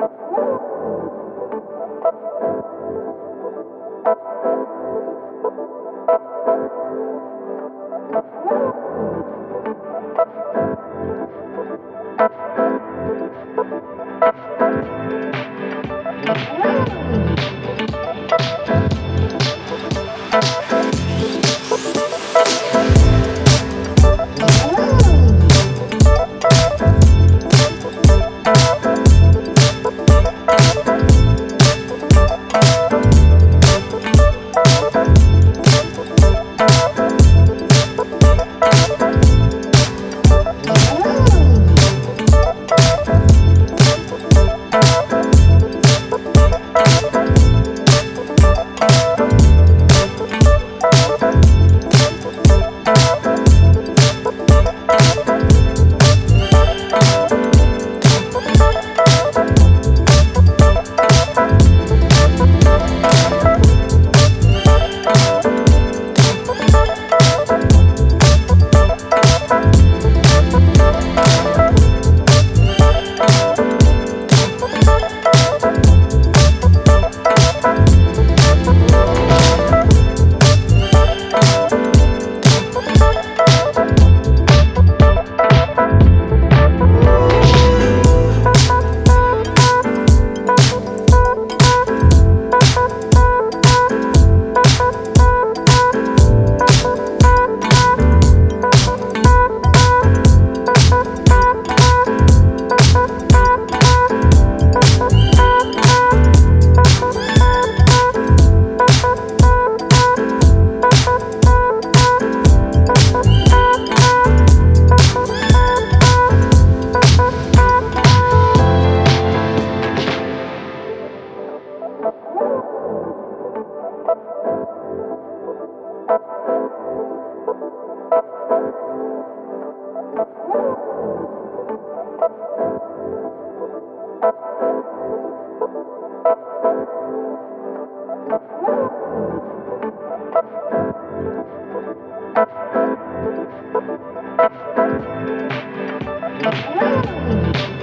Woo! Woo!